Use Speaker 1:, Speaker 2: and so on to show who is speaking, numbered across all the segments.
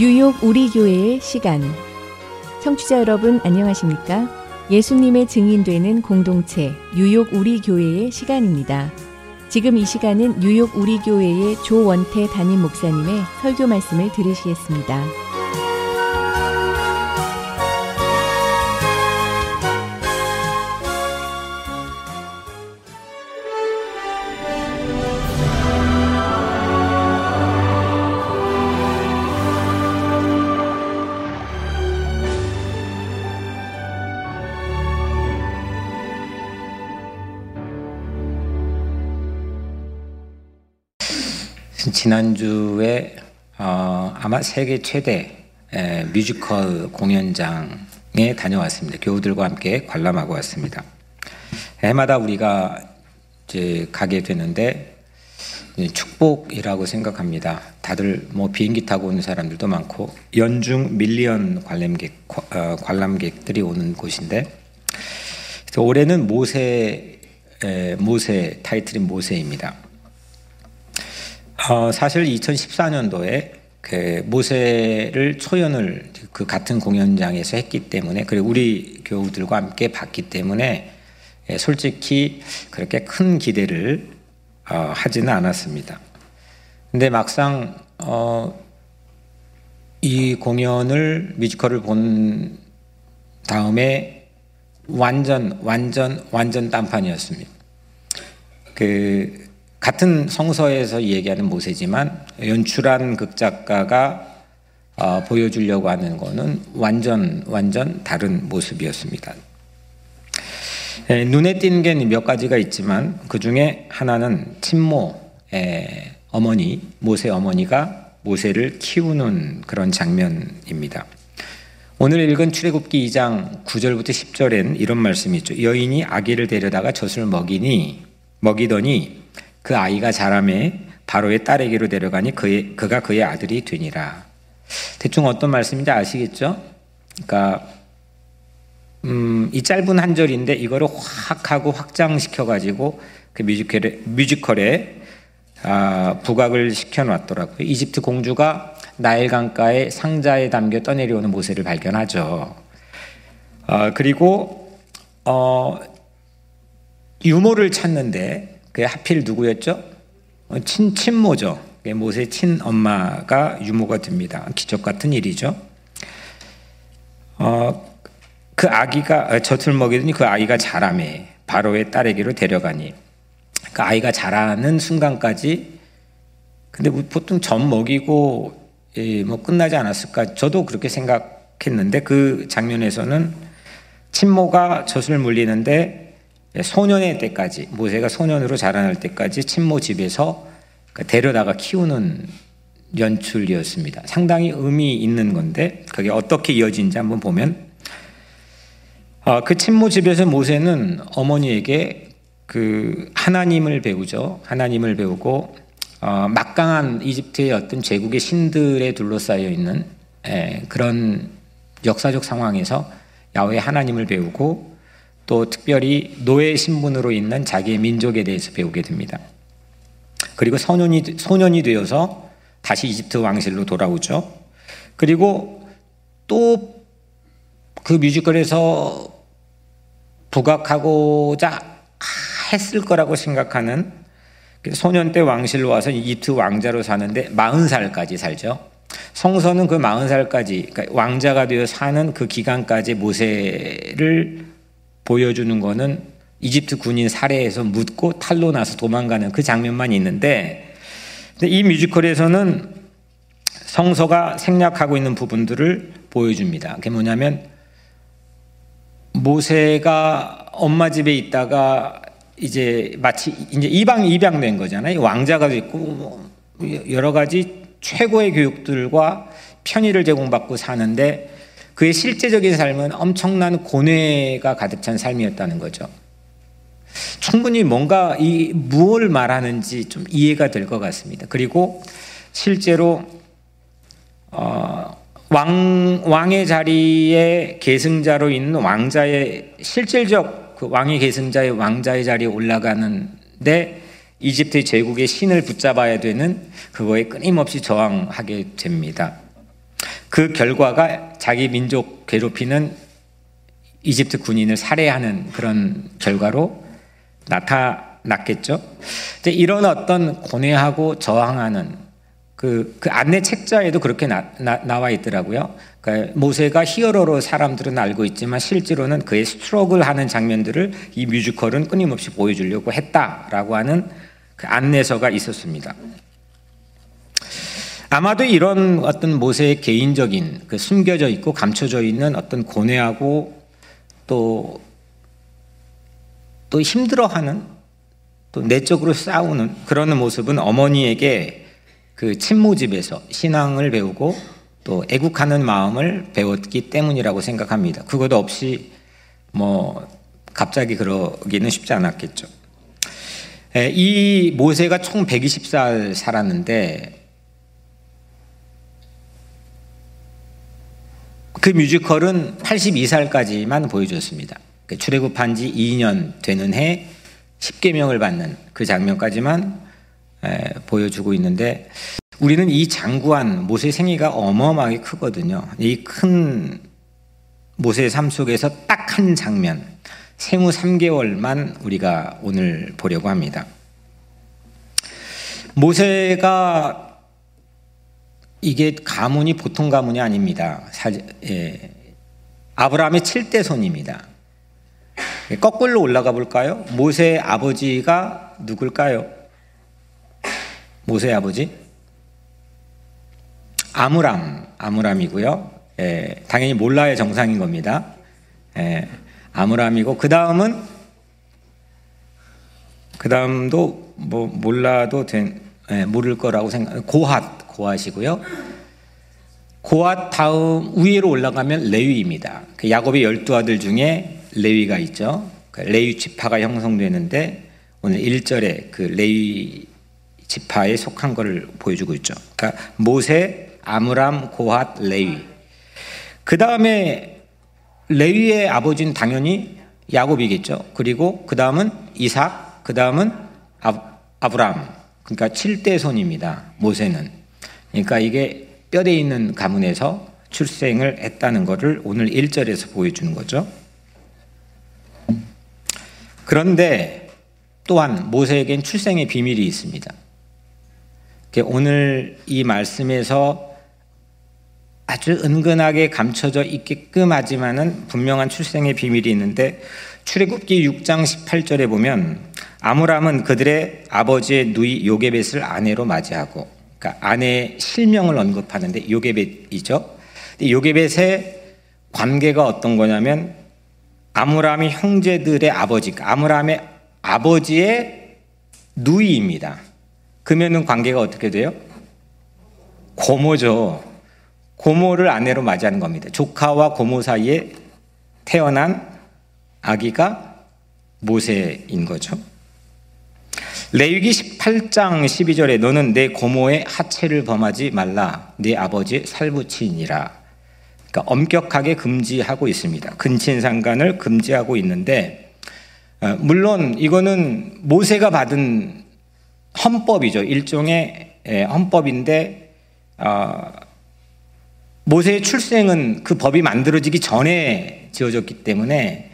Speaker 1: 뉴욕 우리 교회의 시간. 청취자 여러분 안녕하십니까? 예수님의 증인되는 공동체 뉴욕 우리 교회의 시간입니다. 지금 이 시간은 뉴욕 우리 교회의 조원태 담임 목사님의 설교 말씀을 들으시겠습니다.
Speaker 2: 지난주에 어, 아마 세계 최대 에, 뮤지컬 공연장에 다녀왔습니다. 교우들과 함께 관람하고 왔습니다. 해마다 우리가 이제 가게 되는데 축복이라고 생각합니다. 다들 뭐 비행기 타고 오는 사람들도 많고 연중 밀리언 관람객 어, 관람객들이 오는 곳인데 올해는 모세 에, 모세 타이틀인 모세입니다. 어, 사실 2014년도에 그 모세를 초연을 그 같은 공연장에서 했기 때문에 그리고 우리 교우들과 함께 봤기 때문에 예, 솔직히 그렇게 큰 기대를 어, 하지는 않았습니다. 근데 막상 어, 이 공연을 뮤지컬을 본 다음에 완전 완전 완전 딴판이었습니다. 그 같은 성서에서 얘기하는 모세지만 연출한 극작가가 어, 보여주려고 하는 것은 완전 완전 다른 모습이었습니다. 에, 눈에 띄는 게 몇 가지가 있지만 그 중에 하나는 친모 에, 어머니 모세 어머니가 모세를 키우는 그런 장면입니다. 오늘 읽은 출애굽기 2장 9절부터 10절엔 이런 말씀이 있죠. 여인이 아기를 데려다가 젖을 먹이니 먹이더니 그 아이가 자라매 바로의 딸에게로 데려가니 그의, 그가 그의 아들이 되니라. 대충 어떤 말씀인지 아시겠죠? 그러니까 음, 이 짧은 한 절인데 이거를 확 하고 확장시켜 가지고 그 뮤지컬에 뮤지컬에 아, 부각을 시켜 놨더라고요. 이집트 공주가 나일 강가에 상자에 담겨 떠내려오는 모세를 발견하죠. 아, 그리고 어, 유모를 찾는데 그 하필 누구였죠? 어, 친, 친모죠. 모세 친엄마가 유모가 됩니다. 기적 같은 일이죠. 어, 그 아기가, 어, 젖을 먹이더니 그 아이가 자라매 바로의 딸에게로 데려가니 그 아이가 자라는 순간까지 근데 뭐 보통 젖 먹이고 예, 뭐 끝나지 않았을까 저도 그렇게 생각했는데 그 장면에서는 친모가 젖을 물리는데 예, 소년의 때까지 모세가 소년으로 자라날 때까지 친모 집에서 그 데려다가 키우는 연출이었습니다. 상당히 의미 있는 건데 그게 어떻게 이어진지 한번 보면 아, 그 친모 집에서 모세는 어머니에게 그 하나님을 배우죠. 하나님을 배우고 어, 막강한 이집트의 어떤 제국의 신들에 둘러싸여 있는 예, 그런 역사적 상황에서 야외 하나님을 배우고 또 특별히 노예 신분으로 있는 자기의 민족에 대해서 배우게 됩니다. 그리고 소년이, 소년이 되어서 다시 이집트 왕실로 돌아오죠. 그리고 또 그 뮤지컬에서 부각하고자 했을 거라고 생각하는 소년 때 왕실로 와서 이집트 왕자로 사는데 40살까지 살죠. 성서는 그 40살까지 그러니까 왕자가 되어 사는 그 기간까지 모세를 보여주는 거는 이집트 군인 살해해서 묻고 탈로 나서 도망가는 그 장면만 있는데 이 뮤지컬에서는 성서가 생략하고 있는 부분들을 보여줍니다. 그게 뭐냐면 모세가 엄마 집에 있다가 이제 마치 이제 이방 입양된 거잖아요. 왕자가 됐고 뭐 여러 가지 최고의 교육들과 편의를 제공받고 사는데 그의 실제적인 삶은 엄청난 고뇌가 가득 찬 삶이었다는 거죠. 충분히 뭔가 이 무엇을 말하는지 좀 이해가 될 것 같습니다. 그리고 실제로 어, 왕 왕의 자리에 계승자로 있는 왕자의 실질적 그 왕의 계승자의 왕자의 자리에 올라가는데 이집트 제국의 신을 붙잡아야 되는 그거에 끊임없이 저항하게 됩니다. 그 결과가 자기 민족 괴롭히는 이집트 군인을 살해하는 그런 결과로 나타났겠죠. 이런 어떤 고뇌하고 저항하는 그, 그 안내 책자에도 그렇게 나, 나 와 있더라고요. 그러니까 모세가 히어로로 사람들은 알고 있지만 실제로는 그의 스트로크를 하는 장면들을 이 뮤지컬은 끊임없이 보여주려고 했다라고 하는 그 안내서가 있었습니다. 아마도 이런 어떤 모세의 개인적인 그 숨겨져 있고 감춰져 있는 어떤 고뇌하고 또, 또 힘들어하는 또 내적으로 싸우는 그런 모습은 어머니에게 그 친모집에서 신앙을 배우고 또 애국하는 마음을 배웠기 때문이라고 생각합니다. 그것 없이 뭐 갑자기 그러기는 쉽지 않았겠죠. 이 모세가 총 120살 살았는데 그 뮤지컬은 82살까지만 보여줬습니다. 그 출애굽한 지 2년 되는 해 10계명을 받는 그 장면까지만 보여주고 있는데 우리는 이 장구한 모세의 생애가 어마어마하게 크거든요. 이 큰 모세의 삶 속에서 딱 한 장면, 생후 3개월만 우리가 오늘 보려고 합니다. 모세가 이게 가문이 보통 가문이 아닙니다. 사, 예. 아브라함의 7대 손입니다. 거꾸로 올라가 볼까요? 모세의 아버지가 누굴까요? 모세의 아버지? 아므람, 아므람이고요. 예, 당연히 몰라의 정상인 겁니다. 예, 아므람이고 그 다음은 그 다음도 뭐 몰라도 된 예, 모를 거라고 생각. 고핫, 고핫이고요. 고핫 다음 위로 올라가면 레위입니다. 그 야곱의 열두 아들 중에 레위가 있죠. 그 레위 지파가 형성되는데 오늘 1절에 그 레위 지파에 속한 것을 보여주고 있죠. 그러니까 모세, 아므람, 고핫, 레위. 그 다음에 레위의 아버지는 당연히 야곱이겠죠. 그리고 그 다음은 이삭, 그 다음은 아브람. 그러니까 7대 손입니다. 모세는. 그러니까 이게 뼈대 있는 가문에서 출생을 했다는 것을 오늘 1절에서 보여주는 거죠. 그런데 또한 모세에겐 출생의 비밀이 있습니다. 오늘 이 말씀에서 아주 은근하게 감춰져 있게끔 하지만은 분명한 출생의 비밀이 있는데 출애굽기 6장 18절에 보면 아므람은 그들의 아버지의 누이 요게벳을 아내로 맞이하고 그러니까 아내의 실명을 언급하는데 요게벳이죠. 요게벳의 관계가 어떤 거냐면 아므람이 형제들의 아버지, 그러니까 아므람의 아버지의 누이입니다. 그러면은 관계가 어떻게 돼요? 고모죠. 고모를 아내로 맞이하는 겁니다. 조카와 고모 사이에 태어난 아기가 모세인 거죠. 레위기 18장 12절에 너는 내 고모의 하체를 범하지 말라 내 아버지 살부치니라. 그러니까 엄격하게 금지하고 있습니다. 근친상간을 금지하고 있는데 어, 물론 이거는 모세가 받은 헌법이죠. 일종의 예, 헌법인데 어, 모세의 출생은 그 법이 만들어지기 전에 지어졌기 때문에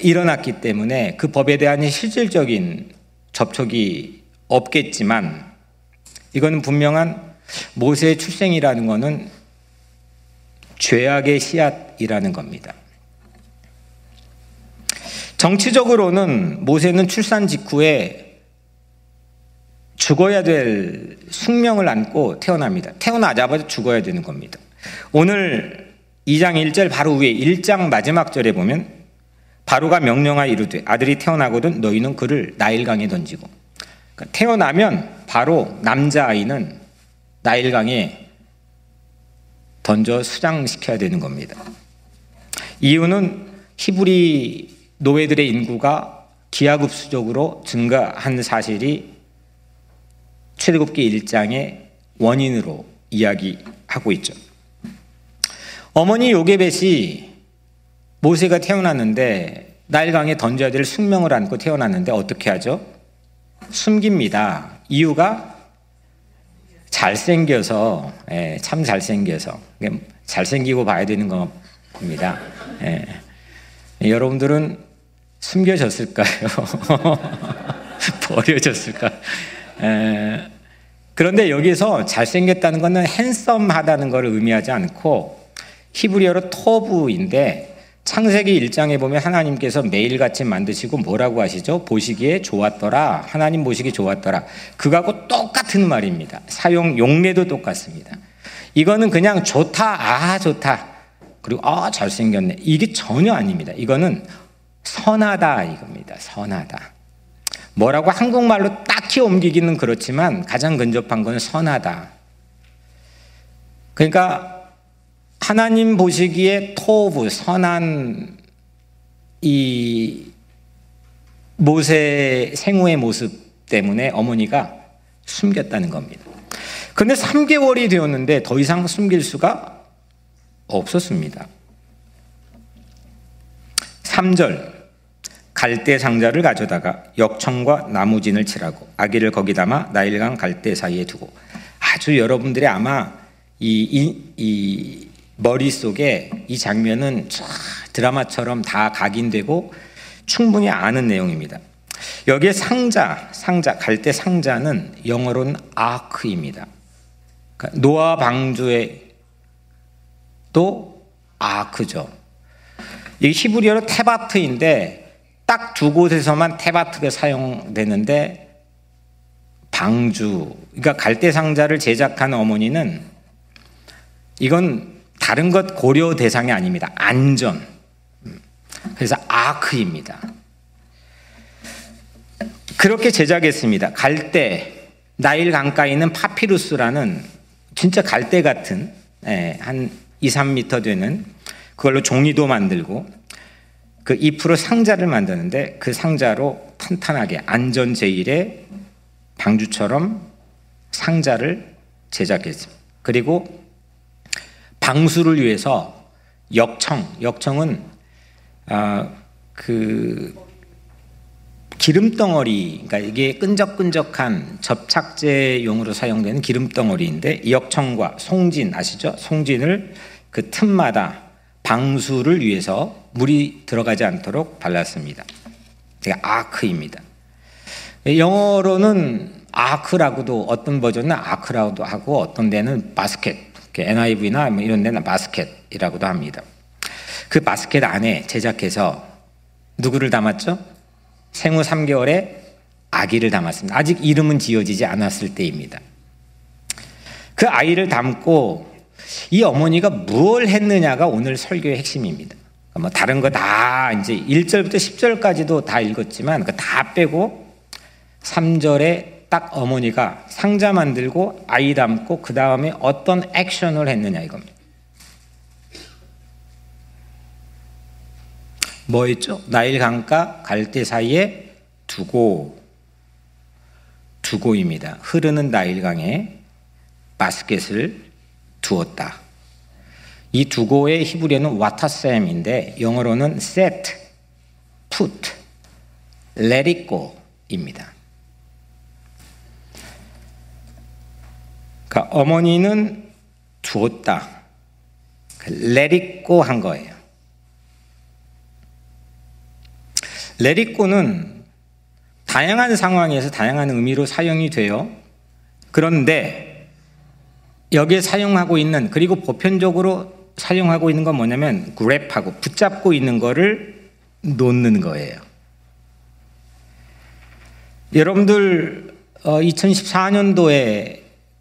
Speaker 2: 일어났기 때문에 그 법에 대한 실질적인 접촉이 없겠지만 이거는 분명한 모세의 출생이라는 것은 죄악의 씨앗이라는 겁니다. 정치적으로는 모세는 출산 직후에 죽어야 될 숙명을 안고 태어납니다. 태어나자마자 죽어야 되는 겁니다. 오늘 2장 1절 바로 위에 1장 마지막 절에 보면 바로가 명령하여 이르되 아들이 태어나거든 너희는 그를 나일강에 던지고 그러니까 태어나면 바로 남자아이는 나일강에 던져 수장시켜야 되는 겁니다. 이유는 히브리 노예들의 인구가 기하급수적으로 증가한 사실이 출애굽기 1장의 원인으로 이야기하고 있죠. 어머니 요게벳이 모세가 태어났는데 나일강에 던져야 될 숙명을 안고 태어났는데 어떻게 하죠? 숨깁니다. 이유가 잘생겨서 예, 참 잘생겨서 잘생기고 봐야 되는 겁니다. 예. 여러분들은 숨겨졌을까요? 버려졌을까? 예. 그런데 여기서 잘생겼다는 것은 핸섬하다는 것을 의미하지 않고 히브리어로 토브인데 창세기 1장에 보면 하나님께서 매일같이 만드시고 뭐라고 하시죠? 보시기에 좋았더라. 하나님 보시기 좋았더라. 그거하고 똑같은 말입니다. 사용 용례도 똑같습니다. 이거는 그냥 좋다. 아, 좋다. 그리고 아, 잘생겼네. 이게 전혀 아닙니다. 이거는 선하다 이겁니다. 선하다. 뭐라고 한국말로 딱히 옮기기는 그렇지만 가장 근접한 건 선하다. 그러니까 하나님 보시기에 토브 선한 이 모세 생후의 모습 때문에 어머니가 숨겼다는 겁니다. 그런데 3개월이 되었는데 더 이상 숨길 수가 없었습니다. 3절 갈대 상자를 가져다가 역청과 나무진을 칠하고 아기를 거기 담아 나일강 갈대 사이에 두고 아주 여러분들이 아마 이, 이, 이 머릿속에 이 장면은 드라마처럼 다 각인되고 충분히 아는 내용입니다. 여기에 상자, 상자, 갈대 상자는 영어로는 아크입니다. 그러니까 노아 방주의 또 아크죠. 이 히브리어로 테바트인데 딱 두 곳에서만 테바트가 사용되는데 방주, 그러니까 갈대 상자를 제작한 어머니는 이건 다른 것 고려 대상이 아닙니다. 안전. 그래서 아크입니다. 그렇게 제작했습니다. 갈대, 나일 강가에 있는 파피루스라는 진짜 갈대 같은 예, 한 2, 3미터 되는 그걸로 종이도 만들고 그 잎으로 상자를 만드는데 그 상자로 탄탄하게 안전 제일의 방주처럼 상자를 제작했습니다. 그리고 방수를 위해서 역청, 역청은 아, 그 기름 덩어리, 그러니까 이게 끈적끈적한 접착제용으로 사용되는 기름 덩어리인데 역청과 송진 아시죠? 송진을 그 틈마다 방수를 위해서 물이 들어가지 않도록 발랐습니다. 이게 아크입니다. 영어로는 아크라고도 어떤 버전은 아크라고도 하고 어떤 데는 바스켓 NIV나 뭐 이런 데는 바스켓이라고도 합니다. 그 바스켓 안에 제작해서 누구를 담았죠? 생후 3개월에 아기를 담았습니다. 아직 이름은 지어지지 않았을 때입니다. 그 아이를 담고 이 어머니가 무엇 했느냐가 오늘 설교의 핵심입니다. 뭐 다른 거 다 이제 1절부터 10절까지도 다 읽었지만 그다 빼고 3절에 딱 어머니가 상자 만들고 아이 담고 그 다음에 어떤 액션을 했느냐 이겁니다. 뭐 했죠? 나일 강가 갈대 사이에 두고 두고입니다. 흐르는 나일강에 바스켓을 두었다. 이 두고의 히브리어는 와타셈인데 영어로는 set, put, let it go입니다. 그러니까 어머니는 두었다. 레리꼬 한 거예요. 레리꼬는 다양한 상황에서 다양한 의미로 사용이 돼요. 그런데 여기에 사용하고 있는 그리고 보편적으로 사용하고 있는 건 뭐냐면 그랩하고 붙잡고 있는 거를 놓는 거예요. 여러분들 2014년도에 어,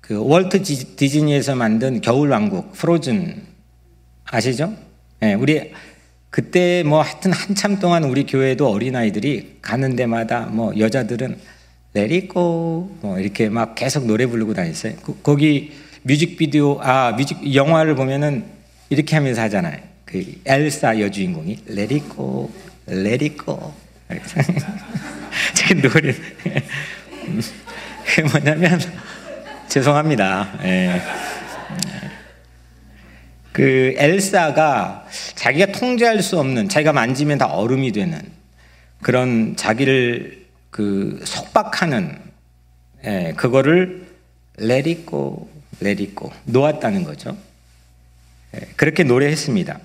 Speaker 2: 그 월트 디즈니에서 만든 겨울 왕국 Frozen 아시죠? 네, 우리 그때 뭐 하여튼 한참 동안 우리 교회도 어린아이들이 가는 데마다 뭐 여자들은 Let it go 뭐 이렇게 막 계속 노래 부르고 다녔어요. 그, 거기 뮤직비디오 아 music 영화를 보면은 이렇게 하면서 하잖아요. 그 엘사 여주인공이 레리코 레리코 제 노래 그 뭐냐면 죄송합니다. 예. 그 엘사가 자기가 통제할 수 없는 자기가 만지면 다 얼음이 되는 그런 자기를 그 속박하는 예, 그거를 it go. 놓았다는 거죠. 예, 그렇게 노래했습니다.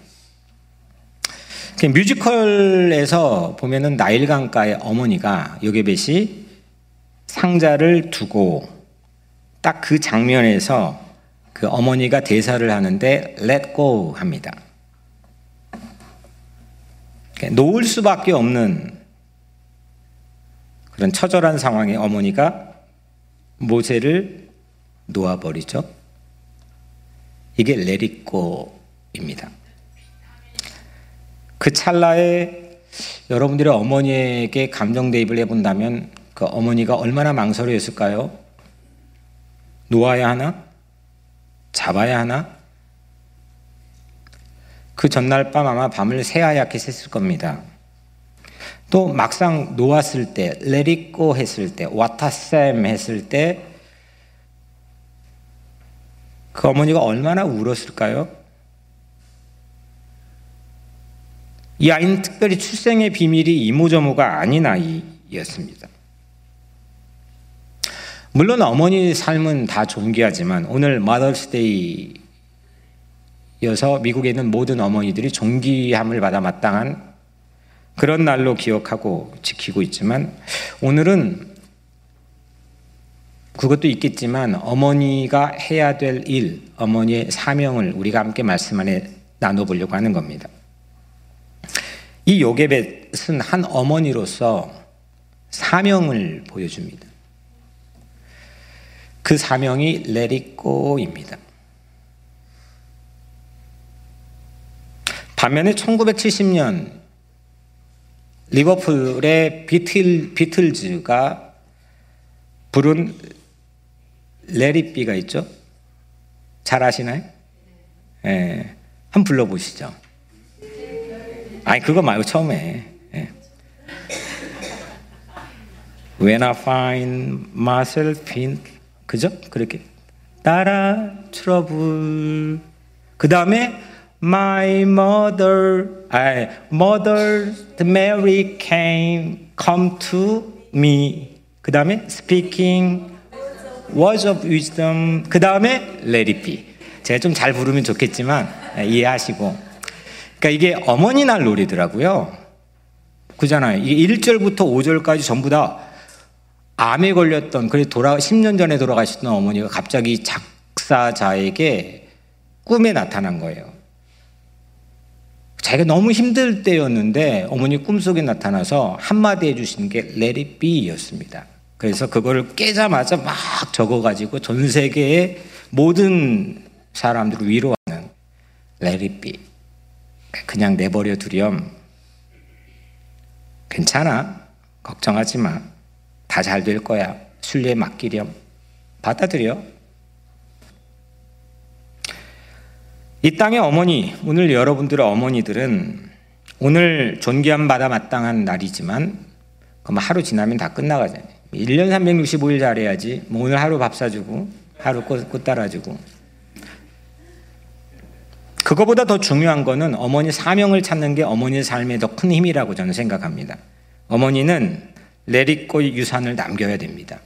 Speaker 2: 그 뮤지컬에서 보면은 나일강가의 어머니가 요게벳이 상자를 두고 딱 그 장면에서 그 어머니가 대사를 하는데 let go 합니다. 놓을 수밖에 없는 그런 처절한 상황에 어머니가 모세를 놓아버리죠. 이게 레리꼬입니다. 그 찰나에 여러분들의 어머니에게 감정 대입을 해본다면 그 어머니가 얼마나 망설였을까요? 놓아야 하나? 잡아야 하나? 그 전날 밤 아마 밤을 새하얗게 샜을 겁니다. 또 막상 놓았을 때, 레리꼬 했을 때, 와타셈 했을 때, 그 어머니가 얼마나 울었을까요? 이 아이는 특별히 출생의 비밀이 이모저모가 아닌 아이였습니다. 물론 어머니 삶은 다 존귀하지만 오늘 마더스데이여서 미국에 있는 모든 어머니들이 존귀함을 받아 마땅한 그런 날로 기억하고 지키고 있지만 오늘은 그것도 있겠지만 어머니가 해야 될 일, 어머니의 사명을 우리가 함께 말씀 안에 나눠보려고 하는 겁니다. 이 요게벳은 한 어머니로서 사명을 보여줍니다. 그 사명이 레리꼬입니다. 반면에 1970년 리버풀의 비틀, 비틀즈가 부른 레리비가 있죠? 잘 아시나요? 예. 한번 불러보시죠. 아니, 그거 말고 처음에. 예. When I find myself in, 그죠? 그렇게. 따라 trouble. 그 다음에 My mother, I, mother Mary came, come to me. 그 다음에 speaking words of wisdom. 그 다음에 let it be. 제가 좀 잘 부르면 좋겠지만 이해하시고. 그러니까 이게 어머니 날 노래더라고요. 그잖아요. 이게 1절부터 5절까지 전부 다 암에 걸렸던, 그래 돌아, 10년 전에 돌아가셨던 어머니가 갑자기 작사자에게 꿈에 나타난 거예요. 자기가 너무 힘들 때였는데 어머니 꿈속에 나타나서 한마디 해주시는 게 let it be 였습니다. 그래서 그거를 깨자마자 막 적어가지고 전 세계의 모든 사람들을 위로하는 let it be. 그냥 내버려 두렴. 괜찮아. 걱정하지 마. 다 잘 될 거야. 순리에 맡기렴. 받아들여. 이 땅의 어머니, 오늘 여러분들의 어머니들은 오늘 존귀함 받아 마땅한 날이지만 그럼 하루 지나면 다 끝나가잖아요. 1년 365일 잘해야지. 뭐 오늘 하루 밥 사주고 하루 꽃, 꽃 따라주고. 그거보다 더 중요한 거는 어머니 사명을 찾는 게 어머니의 삶에 더큰 힘이라고 저는 생각합니다. 어머니는 레리꼬 유산을 남겨야 됩니다.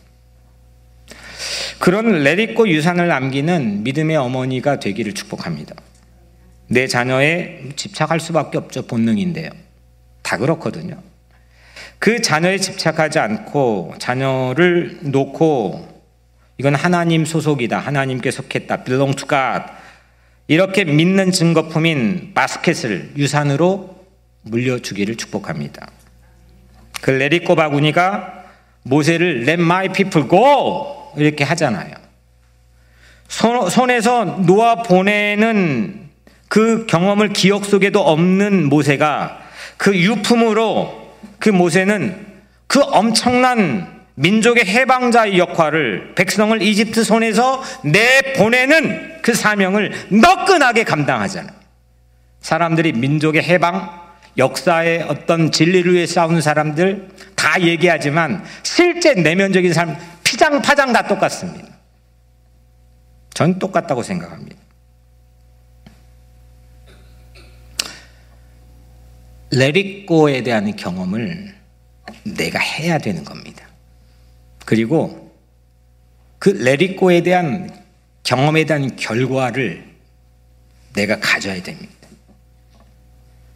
Speaker 2: 그런 레리꼬 유산을 남기는 믿음의 어머니가 되기를 축복합니다. 내 자녀에 집착할 수밖에 없죠. 본능인데요. 다 그렇거든요. 그 자녀에 집착하지 않고 자녀를 놓고 이건 하나님 소속이다. 하나님께 속했다. belong to God. 이렇게 믿는 증거품인 바스켓을 유산으로 물려주기를 축복합니다. 그 레리꼬 바구니가 모세를 let my people go 이렇게 하잖아요. 손, 손에서 놓아 보내는 그 경험을 기억 속에도 없는 모세가 그 유품으로 그 모세는 그 엄청난 민족의 해방자의 역할을 백성을 이집트 손에서 내보내는 그 사명을 너끈하게 감당하잖아요. 사람들이 민족의 해방, 역사의 어떤 진리를 위해 싸우는 사람들 다 얘기하지만 실제 내면적인 사람 피장 파장 다 똑같습니다. 전 똑같다고 생각합니다. 레리꼬에 대한 경험을 내가 해야 되는 겁니다. 그리고 그 레리코에 대한 경험에 대한 결과를 내가 가져야 됩니다.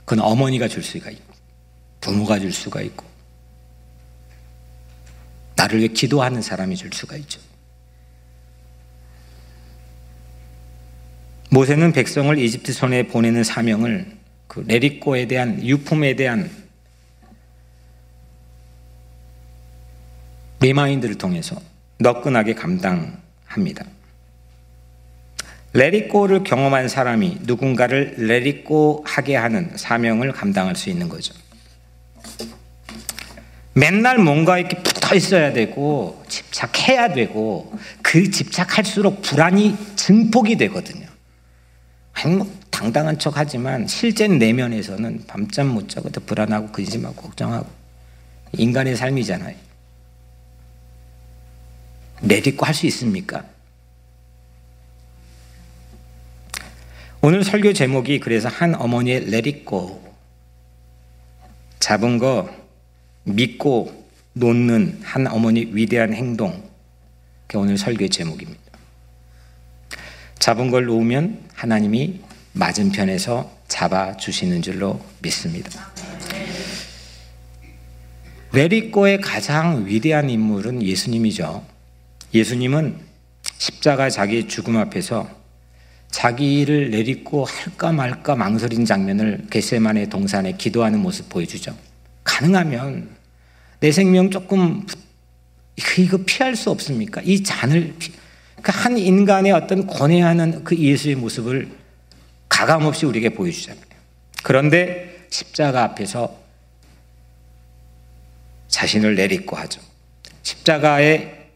Speaker 2: 그건 어머니가 줄 수가 있고, 부모가 줄 수가 있고, 나를 위해 기도하는 사람이 줄 수가 있죠. 모세는 백성을 이집트 손에 보내는 사명을 그 레리코에 대한 유품에 대한 remind를 통해서 너끈하게 감당합니다. Let it go를 경험한 사람이 누군가를 Let it go 하게 하는 사명을 감당할 수 있는 거죠. 맨날 뭔가 이렇게 붙어 있어야 되고 집착해야 되고 그 집착할수록 불안이 증폭이 되거든요. 뭐 당당한 척 하지만 실제 내면에서는 밤잠 못 자고 더 불안하고 근심하고 걱정하고 인간의 삶이잖아요. 내딛고 할 수 있습니까? 오늘 설교 제목이 그래서 한 어머니의 레리고 잡은 거 믿고 놓는 한 어머니 위대한 행동. 그게 오늘 설교의 제목입니다. 잡은 걸 놓으면 하나님이 맞은편에서 잡아주시는 줄로 믿습니다. 레리꼬의 가장 위대한 인물은 예수님이죠. 예수님은 십자가 자기의 죽음 앞에서 자기를 내딛고 할까 말까 망설인 장면을 겟세만의 동산에 기도하는 모습 보여주죠. 가능하면 내 생명 조금 이거 피할 수 없습니까? 이 잔을 그 한 인간의 어떤 권해하는 그 예수의 모습을 가감없이 우리에게 보여주잖아요. 그런데 십자가 앞에서 자신을 내딛고 하죠. 십자가에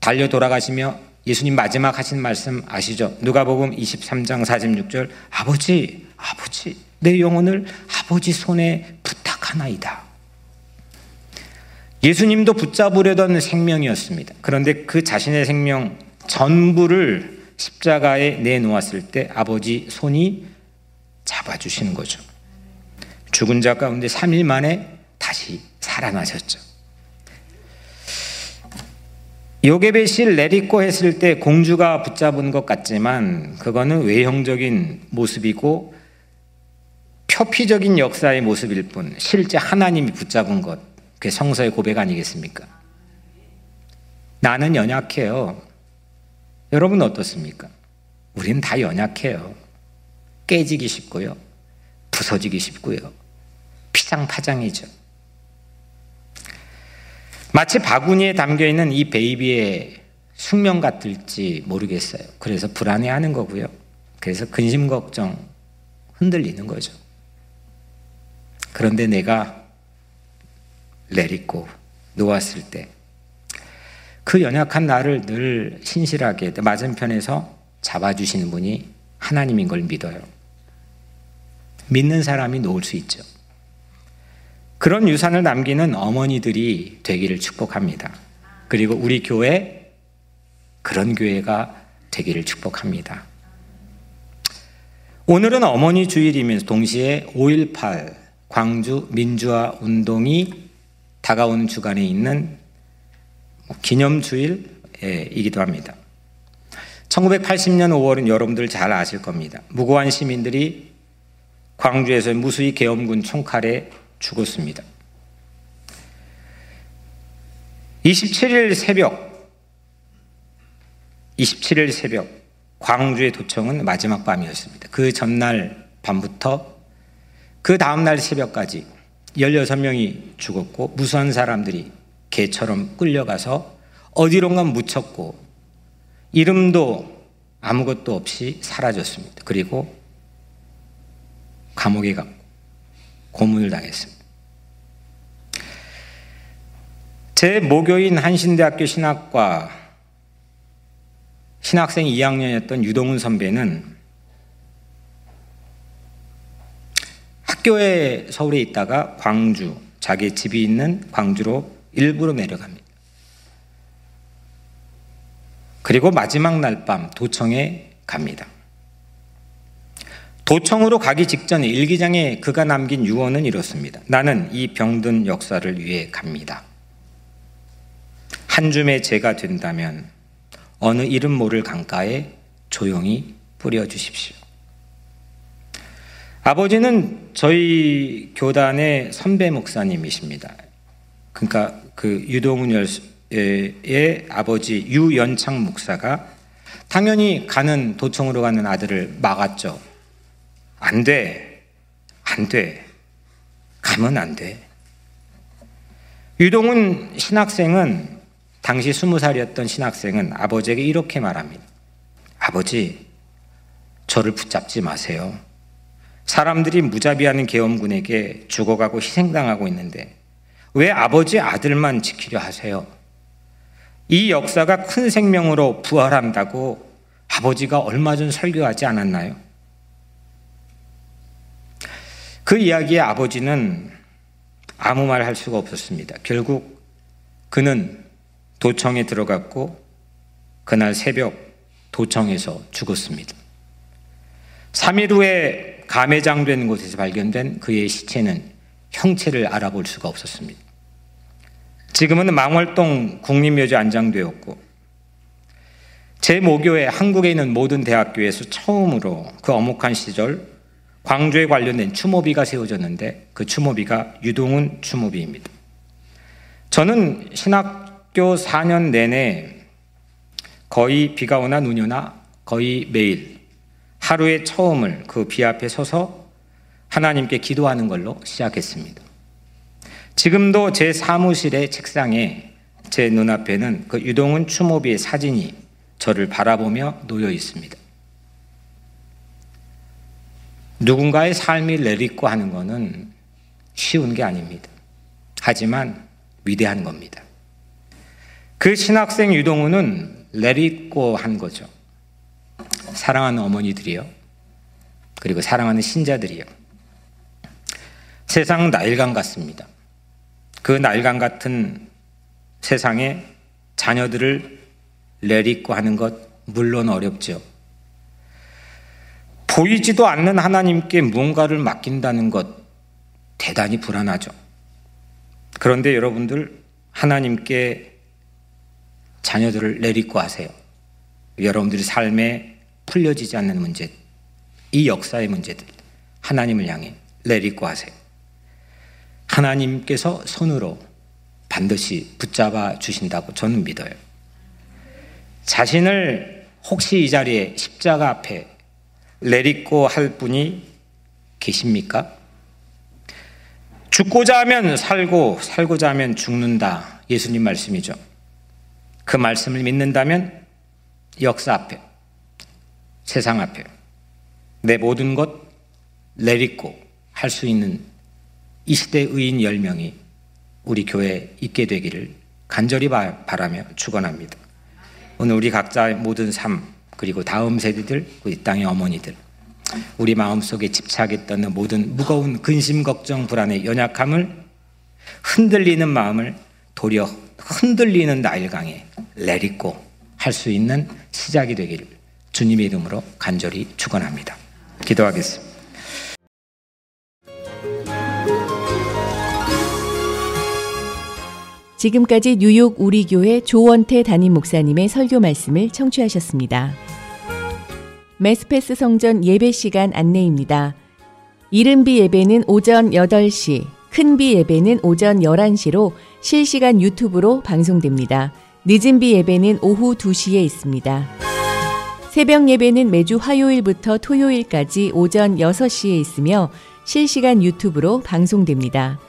Speaker 2: 달려 돌아가시며 예수님 마지막 하신 말씀 아시죠? 누가복음 23장 46절 아버지 아버지 내 영혼을 아버지 손에 부탁하나이다. 예수님도 붙잡으려던 생명이었습니다. 그런데 그 자신의 생명 전부를 십자가에 내놓았을 때 아버지 손이 잡아주시는 거죠. 죽은 자 가운데 3일 만에 다시 살아나셨죠. 요게벳을 내리고 했을 때 공주가 붙잡은 것 같지만 그거는 외형적인 모습이고 표피적인 역사의 모습일 뿐 실제 하나님이 붙잡은 것 그게 성서의 고백 아니겠습니까? 나는 연약해요. 여러분 어떻습니까? 우리는 다 연약해요. 깨지기 쉽고요. 부서지기 쉽고요. 피장파장이죠. 마치 바구니에 담겨 있는 이 베이비의 숙명 같을지 모르겠어요. 그래서 불안해하는 거고요. 그래서 근심 걱정 흔들리는 거죠. 그런데 내가 내딛고 놓았을 때 그 연약한 나를 늘 신실하게 맞은편에서 잡아주시는 분이 하나님인 걸 믿어요. 믿는 사람이 놓을 수 있죠. 그런 유산을 남기는 어머니들이 되기를 축복합니다. 그리고 우리 교회 그런 교회가 되기를 축복합니다. 오늘은 어머니 주일이면서 동시에 5.18 광주 민주화 운동이 다가오는 주간에 있는 기념주일이기도 합니다. 1980년 5월은 여러분들 잘 아실 겁니다. 무고한 시민들이 광주에서 무수히 계엄군 총칼에 죽었습니다. 27일 새벽, 27일 새벽, 광주의 도청은 마지막 밤이었습니다. 그 전날 밤부터 그 다음날 새벽까지 16명이 죽었고, 무수한 사람들이 개처럼 끌려가서 어디론가 묻혔고, 이름도 아무것도 없이 사라졌습니다. 그리고 감옥에 갔고, 고문을 당했습니다. 제 모교인 한신대학교 신학과 신학생 2학년이었던 유동훈 선배는 학교에 서울에 있다가 광주, 자기 집이 있는 광주로 일부러 내려갑니다. 그리고 마지막 날 밤 도청에 갑니다. 도청으로 가기 직전에 일기장에 그가 남긴 유언은 이렇습니다. 나는 이 병든 역사를 위해 갑니다. 한 줌의 죄가 된다면 어느 이름 모를 강가에 조용히 뿌려 주십시오. 아버지는 저희 교단의 선배 목사님이십니다. 그러니까 그 유동훈 열의 아버지 유연창 목사가 당연히 가는 도청으로 가는 아들을 막았죠. 안 돼. 안 돼. 가면 안 돼. 유동훈 신학생은 당시 스무 살이었던 신학생은 아버지에게 이렇게 말합니다. 아버지, 저를 붙잡지 마세요. 사람들이 무자비하는 계엄군에게 죽어가고 희생당하고 있는데 왜 아버지 아들만 지키려 하세요? 이 역사가 큰 생명으로 부활한다고 아버지가 얼마 전 설교하지 않았나요? 그 이야기에 아버지는 아무 말 할 수가 없었습니다. 결국 그는 도청에 들어갔고 그날 새벽 도청에서 죽었습니다. 3일 후에 감회장된 곳에서 발견된 그의 시체는 형체를 알아볼 수가 없었습니다. 지금은 망월동 국립묘지 안장되었고 제 모교에 한국에 있는 모든 대학교에서 처음으로 그 어목한 시절 광주에 관련된 추모비가 세워졌는데 그 추모비가 유동훈 추모비입니다. 저는 신학교 4년 내내 거의 비가 오나 눈이 오나 거의 매일 하루의 처음을 그 비 앞에 서서 하나님께 기도하는 걸로 시작했습니다. 지금도 제 사무실의 책상에 제 눈앞에는 그 유동훈 추모비의 사진이 저를 바라보며 놓여 있습니다. 누군가의 삶이 내딛고 하는 것은 쉬운 게 아닙니다. 하지만 위대한 겁니다. 그 신학생 유동훈은 내딛고 한 거죠. 사랑하는 어머니들이요. 그리고 사랑하는 신자들이요. 세상 날강 같습니다. 그 날강 같은 세상에 자녀들을 내딛고 하는 것 물론 어렵죠. 보이지도 않는 하나님께 무언가를 맡긴다는 것 대단히 불안하죠. 그런데 여러분들 하나님께 자녀들을 내딛고 하세요. 여러분들의 삶에 풀려지지 않는 문제, 이 역사의 문제들 하나님을 향해 내딛고 하세요. 하나님께서 손으로 반드시 붙잡아 주신다고 저는 믿어요. 자신을 혹시 이 자리에 십자가 앞에 내딛고 할 분이 계십니까? 죽고자 하면 살고 살고자 하면 죽는다. 예수님 말씀이죠. 그 말씀을 믿는다면 역사 앞에 세상 앞에 내 모든 것 내딛고 할 수 있는 이 시대 의인 10명이 우리 교회에 있게 되기를 간절히 바라며 축원합니다. 오늘 우리 각자의 모든 삶 그리고 다음 세대들, 우리 땅의 어머니들, 우리 마음속에 집착했던 모든 무거운 근심, 걱정, 불안의 연약함을 흔들리는 마음을 도려 흔들리는 나일강에 내딛고 할 수 있는 시작이 되기를 주님의 이름으로 간절히 축원합니다. 기도하겠습니다.
Speaker 1: 지금까지 뉴욕 우리교회 조원태 담임 목사님의 설교 말씀을 청취하셨습니다. 메스페스 성전 예배 시간 안내입니다. 이른비 예배는 오전 8시, 큰비 예배는 오전 11시로 실시간 유튜브로 방송됩니다. 늦은비 예배는 오후 2시에 있습니다. 새벽 예배는 매주 화요일부터 토요일까지 오전 6시에 있으며 실시간 유튜브로 방송됩니다.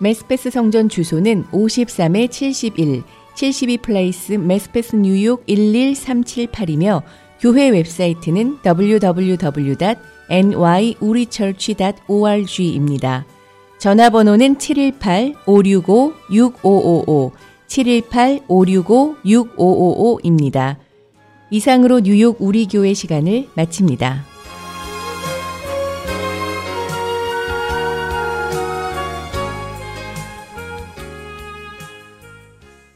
Speaker 1: 매스페스 성전 주소는 53-71 72 Place 매스페스 뉴욕 11378이며 교회 웹사이트는 www.ny우리처치.org입니다. 전화번호는 718-565-6555, 718-565-6555입니다. 이상으로 뉴욕 우리 교회 시간을 마칩니다.